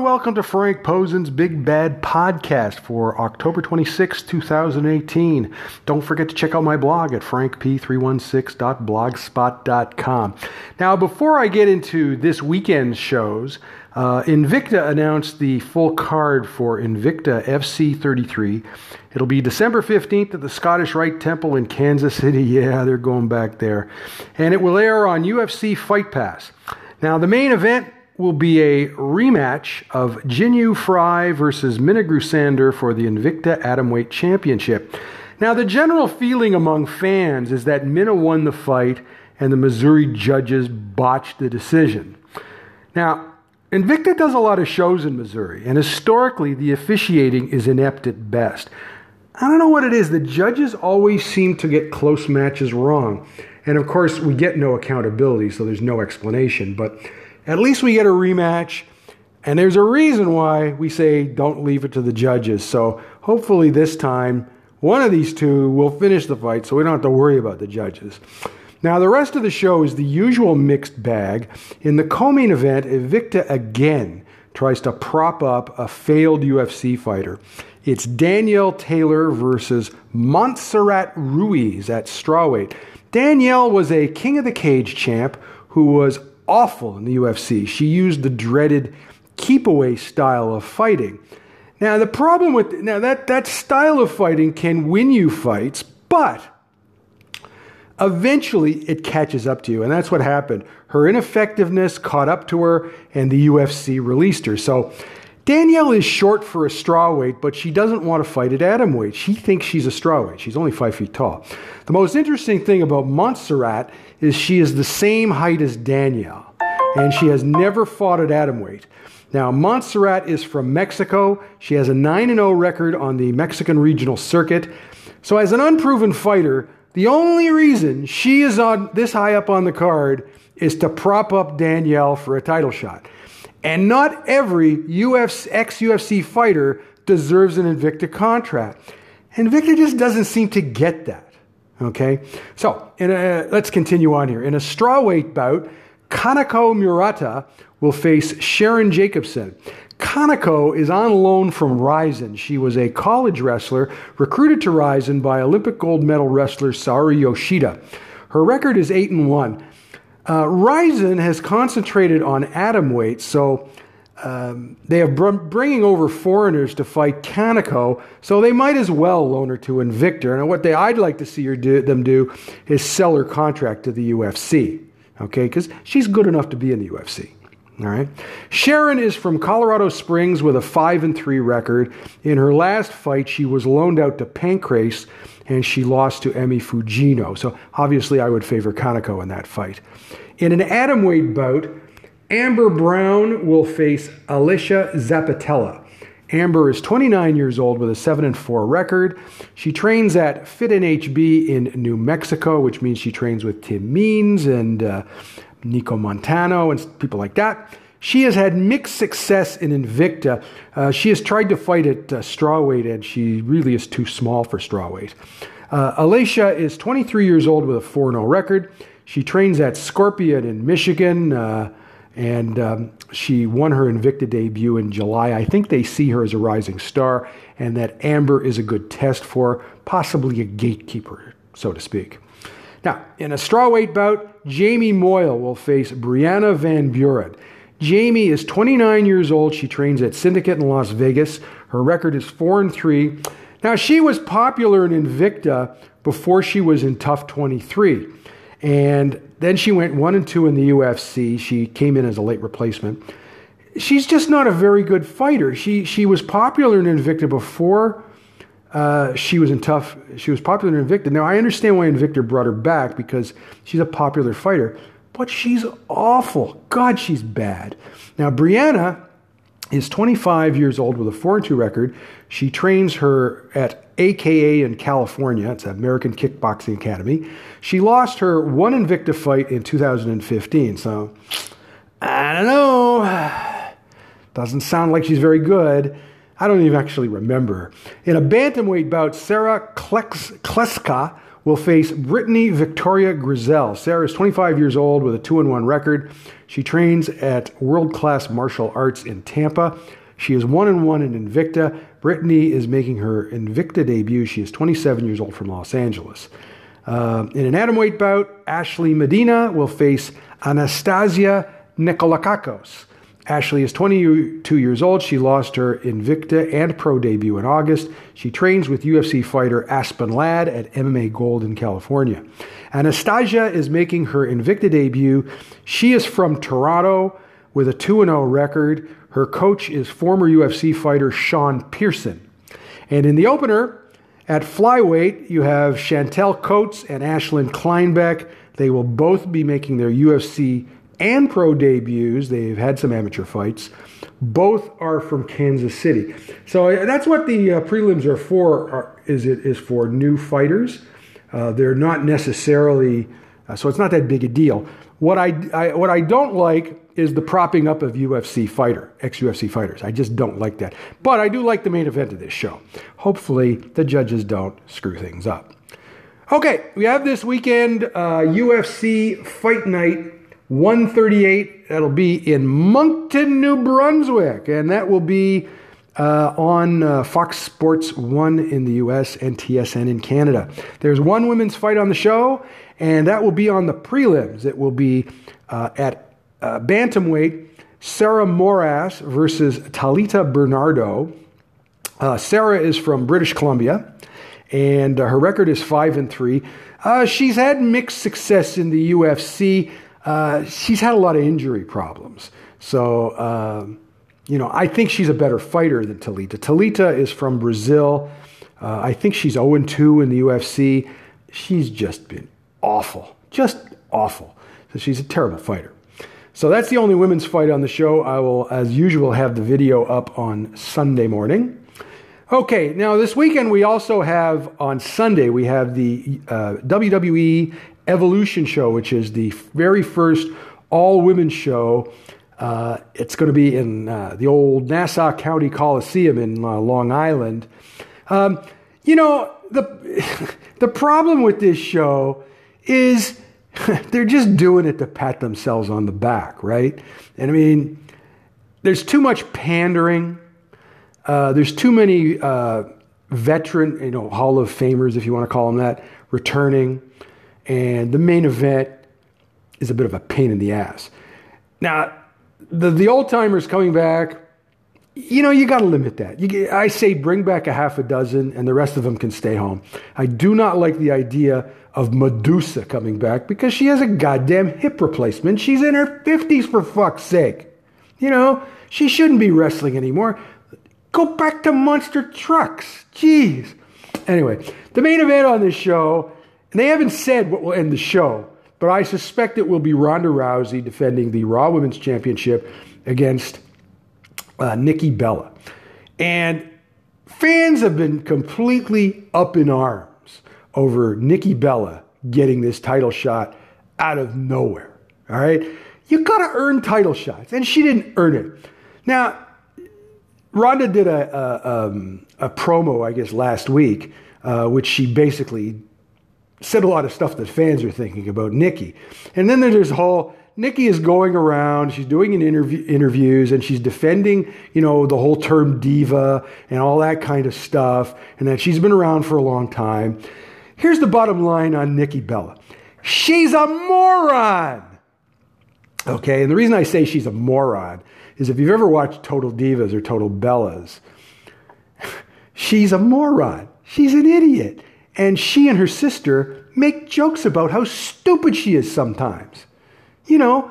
and welcome to Frank Posen's Big Bad Podcast for October 26, 2018. Don't forget to check out my blog at frankp316.blogspot.com. Now, before I get into this weekend's shows, uh, Invicta announced the full card for Invicta FC33. It'll be December 15th at the Scottish Rite Temple in Kansas City. Yeah, they're going back there. And it will air on UFC Fight Pass. Now, the main event will be a rematch of Jinh Yu Frey versus Minna Grusander for the Invicta Atomweight Championship. Now, the general feeling among fans is that Minna won the fight and the Missouri judges botched the decision. Now, Invicta does a lot of shows in Missouri, and historically, the officiating is inept at best. I don't know what it is. The judges always seem to get close matches wrong. And of course, we get no accountability, so there's no explanation. But at least we get a rematch. And there's a reason why we say don't leave it to the judges. So hopefully this time, one of these two will finish the fight so we don't have to worry about the judges. Now, the rest of the show is the usual mixed bag. In the co main event, Invicta again tries to prop up a failed UFC fighter. It's Danielle Taylor versus Montserrat Ruiz at strawweight. Danielle was a King of the Cage champ who was awful in the UFC. She used the dreaded keep away style of fighting. Now the problem with now that that style of fighting can win you fights, but eventually it catches up to you, and that's what happened. Her ineffectiveness caught up to her, and the UFC released her. So Danielle is short for a strawweight, but she doesn't want to fight at atomweight. She thinks she's a strawweight. She's only five feet tall. The most interesting thing about Montserrat is she is the same height as Danielle, and she has never fought at atomweight. Now, Montserrat is from Mexico. She has a 9 0 record on the Mexican regional circuit. So, as an unproven fighter, the only reason she is on this high up on the card is to prop up Danielle for a title shot. And not every UFC, ex-UFC fighter deserves an Invicta contract. Invicta just doesn't seem to get that. Okay, so a, let's continue on here. In a strawweight bout, Kanako Murata will face Sharon Jacobson. Kanako is on loan from Rizin. She was a college wrestler recruited to Rizin by Olympic gold medal wrestler Saori Yoshida. Her record is 8 and 1. Uh, Rizin has concentrated on atom weight, so um, they are br- bringing over foreigners to fight Kanako, so they might as well loan her to Invicta. And what they, I'd like to see do, them do is sell her contract to the UFC, okay? Because she's good enough to be in the UFC. All right. Sharon is from Colorado Springs with a 5 and 3 record. In her last fight, she was loaned out to Pancrase and she lost to Emi Fujino. So obviously, I would favor Kanako in that fight. In an atomweight bout, Amber Brown will face Alesha Zappitella. Amber is 29 years old with a 7 and 4 record. She trains at FIT NHB in New Mexico, which means she trains with Tim Means and uh, Nicco Montaño and people like that. She has had mixed success in Invicta. Uh, she has tried to fight at uh, strawweight, and she really is too small for strawweight. Uh, Alesha is 23 years old with a 4 0 record. She trains at Scorpion in Michigan, uh, and um, she won her Invicta debut in July. I think they see her as a rising star, and that Amber is a good test for possibly a gatekeeper, so to speak. Now, in a strawweight bout, Jamie Moyle will face Brianna Van Buren. Jamie is 29 years old. She trains at Syndicate in Las Vegas. Her record is 4 and 3. Now, she was popular in Invicta before she was in TUF 23. And then she went 1 and 2 in the UFC. She came in as a late replacement. She's just not a very good fighter. She, she was popular in Invicta before uh, she was in TUF. She was popular in Invicta. Now, I understand why Invicta brought her back because she's a popular fighter but she's awful. God, she's bad. Now, Brianna is 25 years old with a 4 2 record. She trains her at AKA in California. It's American Kickboxing Academy. She lost her one Invicta fight in 2015. So, I don't know. Doesn't sound like she's very good. I don't even actually remember. In a bantamweight bout, Sarah Kleczka will face Brittany Victoria Grizel. Sarah is 25 years old with a 2 1 record. She trains at World Class Martial Arts in Tampa. She is 1 1 in Invicta. Brittany is making her Invicta debut. She is 27 years old from Los Angeles. Uh, in an atomweight bout, Ashley Medina will face Anastasia Nikolakakos. Ashley is 22 years old. She lost her Invicta and pro debut in August. She trains with UFC fighter Aspen Ladd at MMA Gold in California. Anastasia is making her Invicta debut. She is from Toronto with a 2 0 record. Her coach is former UFC fighter Sean Pierson. And in the opener, at flyweight, you have Chantel Coates and Ashlyn Kleinbeck. They will both be making their UFC and pro debuts. They've had some amateur fights. Both are from Kansas City. So that's what the uh, prelims are for. Are, is it is for new fighters? Uh, they're not necessarily uh, so it's not that big a deal. What I, I what I don't like is the propping up of UFC fighter, ex UFC fighters. I just don't like that. But I do like the main event of this show. Hopefully, the judges don't screw things up. Okay, we have this weekend uh, UFC Fight Night 138. That'll be in Moncton, New Brunswick, and that will be uh, on uh, Fox Sports 1 in the US and TSN in Canada. There's one women's fight on the show, and that will be on the prelims. It will be uh, at uh, Bantamweight Sarah Moras versus Talita Bernardo. Uh, Sarah is from British Columbia, and uh, her record is 5 and 3. she's had mixed success in the UFC. Uh, she's had a lot of injury problems. So, um, you know, I think she's a better fighter than Talita. Talita is from Brazil. Uh, I think she's 0 2 in the UFC. She's just been awful, just awful. So she's a terrible fighter. So that's the only women's fight on the show. I will, as usual, have the video up on Sunday morning. Okay, now this weekend we also have on Sunday we have the uh, WWE Evolution Show, which is the very first all women show. Uh, it's going to be in uh, the old Nassau County Coliseum in uh, Long Island. Um, you know, the, the problem with this show is they're just doing it to pat themselves on the back, right? And I mean, there's too much pandering. Uh, there's too many uh, veteran, you know, Hall of Famers, if you want to call them that, returning and the main event is a bit of a pain in the ass. Now, the the old timers coming back, you know, you got to limit that. You, I say bring back a half a dozen, and the rest of them can stay home. I do not like the idea of Medusa coming back because she has a goddamn hip replacement. She's in her fifties for fuck's sake. You know, she shouldn't be wrestling anymore. Go back to monster trucks. Jeez. Anyway, the main event on this show and they haven't said what will end the show, but I suspect it will be Ronda Rousey defending the Raw Women's Championship against uh, Nikki Bella. And fans have been completely up in arms over Nikki Bella getting this title shot out of nowhere. All right? You got to earn title shots, and she didn't earn it. Now, Ronda did a, a, um, a promo, I guess, last week, uh, which she basically said a lot of stuff that fans are thinking about Nikki. And then there's this whole Nikki is going around, she's doing an interview, interviews and she's defending, you know, the whole term diva and all that kind of stuff, and that she's been around for a long time. Here's the bottom line on Nikki Bella. She's a moron. Okay, and the reason I say she's a moron is if you've ever watched Total Divas or Total Bellas, she's a moron. She's an idiot. And she and her sister make jokes about how stupid she is sometimes. You know,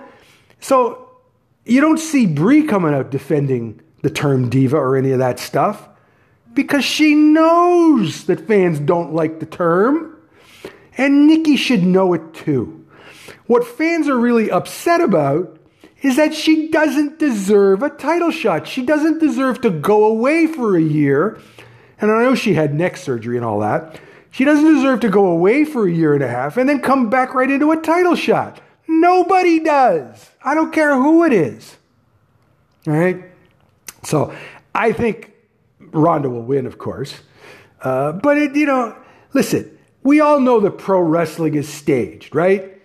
so you don't see Brie coming out defending the term diva or any of that stuff because she knows that fans don't like the term. And Nikki should know it too. What fans are really upset about is that she doesn't deserve a title shot. She doesn't deserve to go away for a year. And I know she had neck surgery and all that. She doesn't deserve to go away for a year and a half and then come back right into a title shot. Nobody does. I don't care who it is. All right? So I think Ronda will win, of course. Uh, but, it, you know, listen, we all know that pro wrestling is staged, right?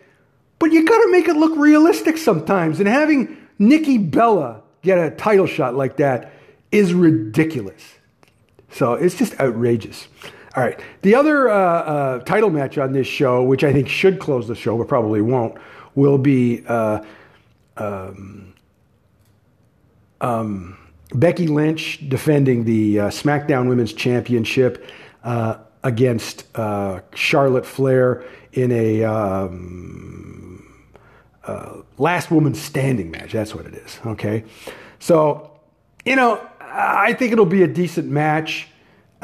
But you got to make it look realistic sometimes. And having Nikki Bella get a title shot like that is ridiculous. So it's just outrageous. All right. The other uh, uh, title match on this show, which I think should close the show, but probably won't, will be uh, um, um, Becky Lynch defending the uh, SmackDown Women's Championship uh, against uh, Charlotte Flair in a um, last woman standing match. That's what it is. Okay. So, you know, I think it'll be a decent match.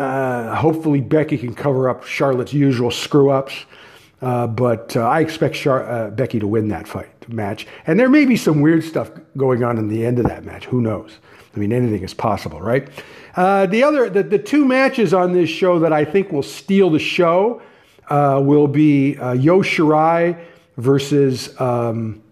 Uh, hopefully, Becky can cover up Charlotte's usual screw ups. Uh, but uh, I expect Char- uh, Becky to win that fight match. And there may be some weird stuff going on in the end of that match. Who knows? I mean, anything is possible, right? Uh, the other, the, the two matches on this show that I think will steal the show will be Io Shirai versus um,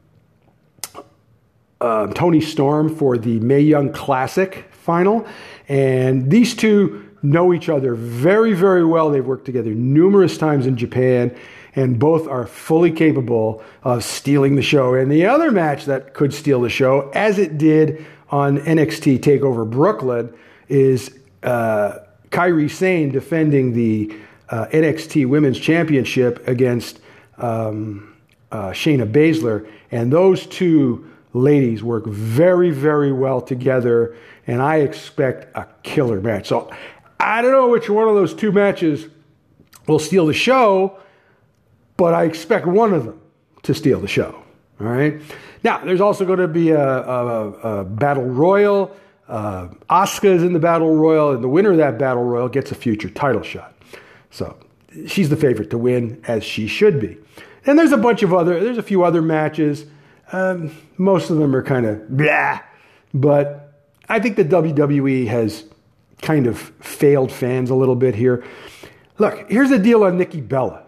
Toni Storm for the Mae Young Classic final. And these two know each other very, very well. They've worked together numerous times in Japan, and both are fully capable of stealing the show. And the other match that could steal the show, as it did on NXT TakeOver Brooklyn, is uh, Kairi Sane defending the uh, NXT Women's Championship against um, uh, Shayna Baszler. And those two ladies work very, very well together, and I expect a killer match. So I don't know which one of those two matches will steal the show, but I expect one of them to steal the show. All right. Now, there's also going to be a, a, a battle royal. Uh, is in the battle royal, and the winner of that battle royal gets a future title shot. So she's the favorite to win, as she should be. And there's a bunch of other, there's a few other matches. Um, most of them are kind of blah, but I think the WWE has kind of failed fans a little bit here. Look, here's the deal on Nikki Bella.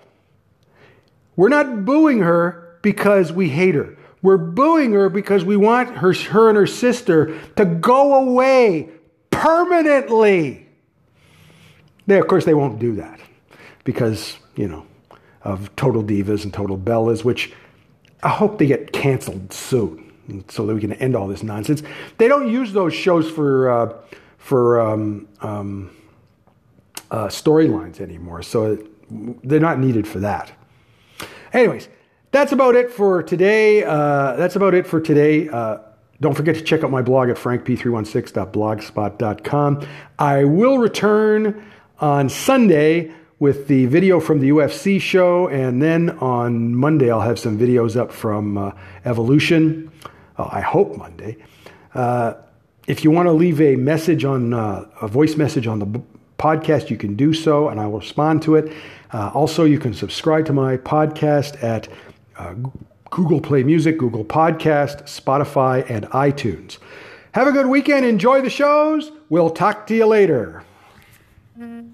We're not booing her because we hate her. We're booing her because we want her, her and her sister to go away permanently. They, of course, they won't do that because, you know, of Total Divas and Total Bellas, which I hope they get canceled soon so that we can end all this nonsense. They don't use those shows for, uh, for um, um, uh, storylines anymore, so they're not needed for that. Anyways, that's about it for today. Uh, that's about it for today. Uh, don't forget to check out my blog at frankp316.blogspot.com. I will return on Sunday with the video from the UFC show, and then on Monday I'll have some videos up from uh, Evolution. Uh, I hope Monday. If you want to leave a message on uh, a voice message on the podcast, you can do so, and I will respond to it. Uh, also, you can subscribe to my podcast at uh, Google Play Music, Google Podcast, Spotify, and iTunes. Have a good weekend. Enjoy the shows. We'll talk to you later.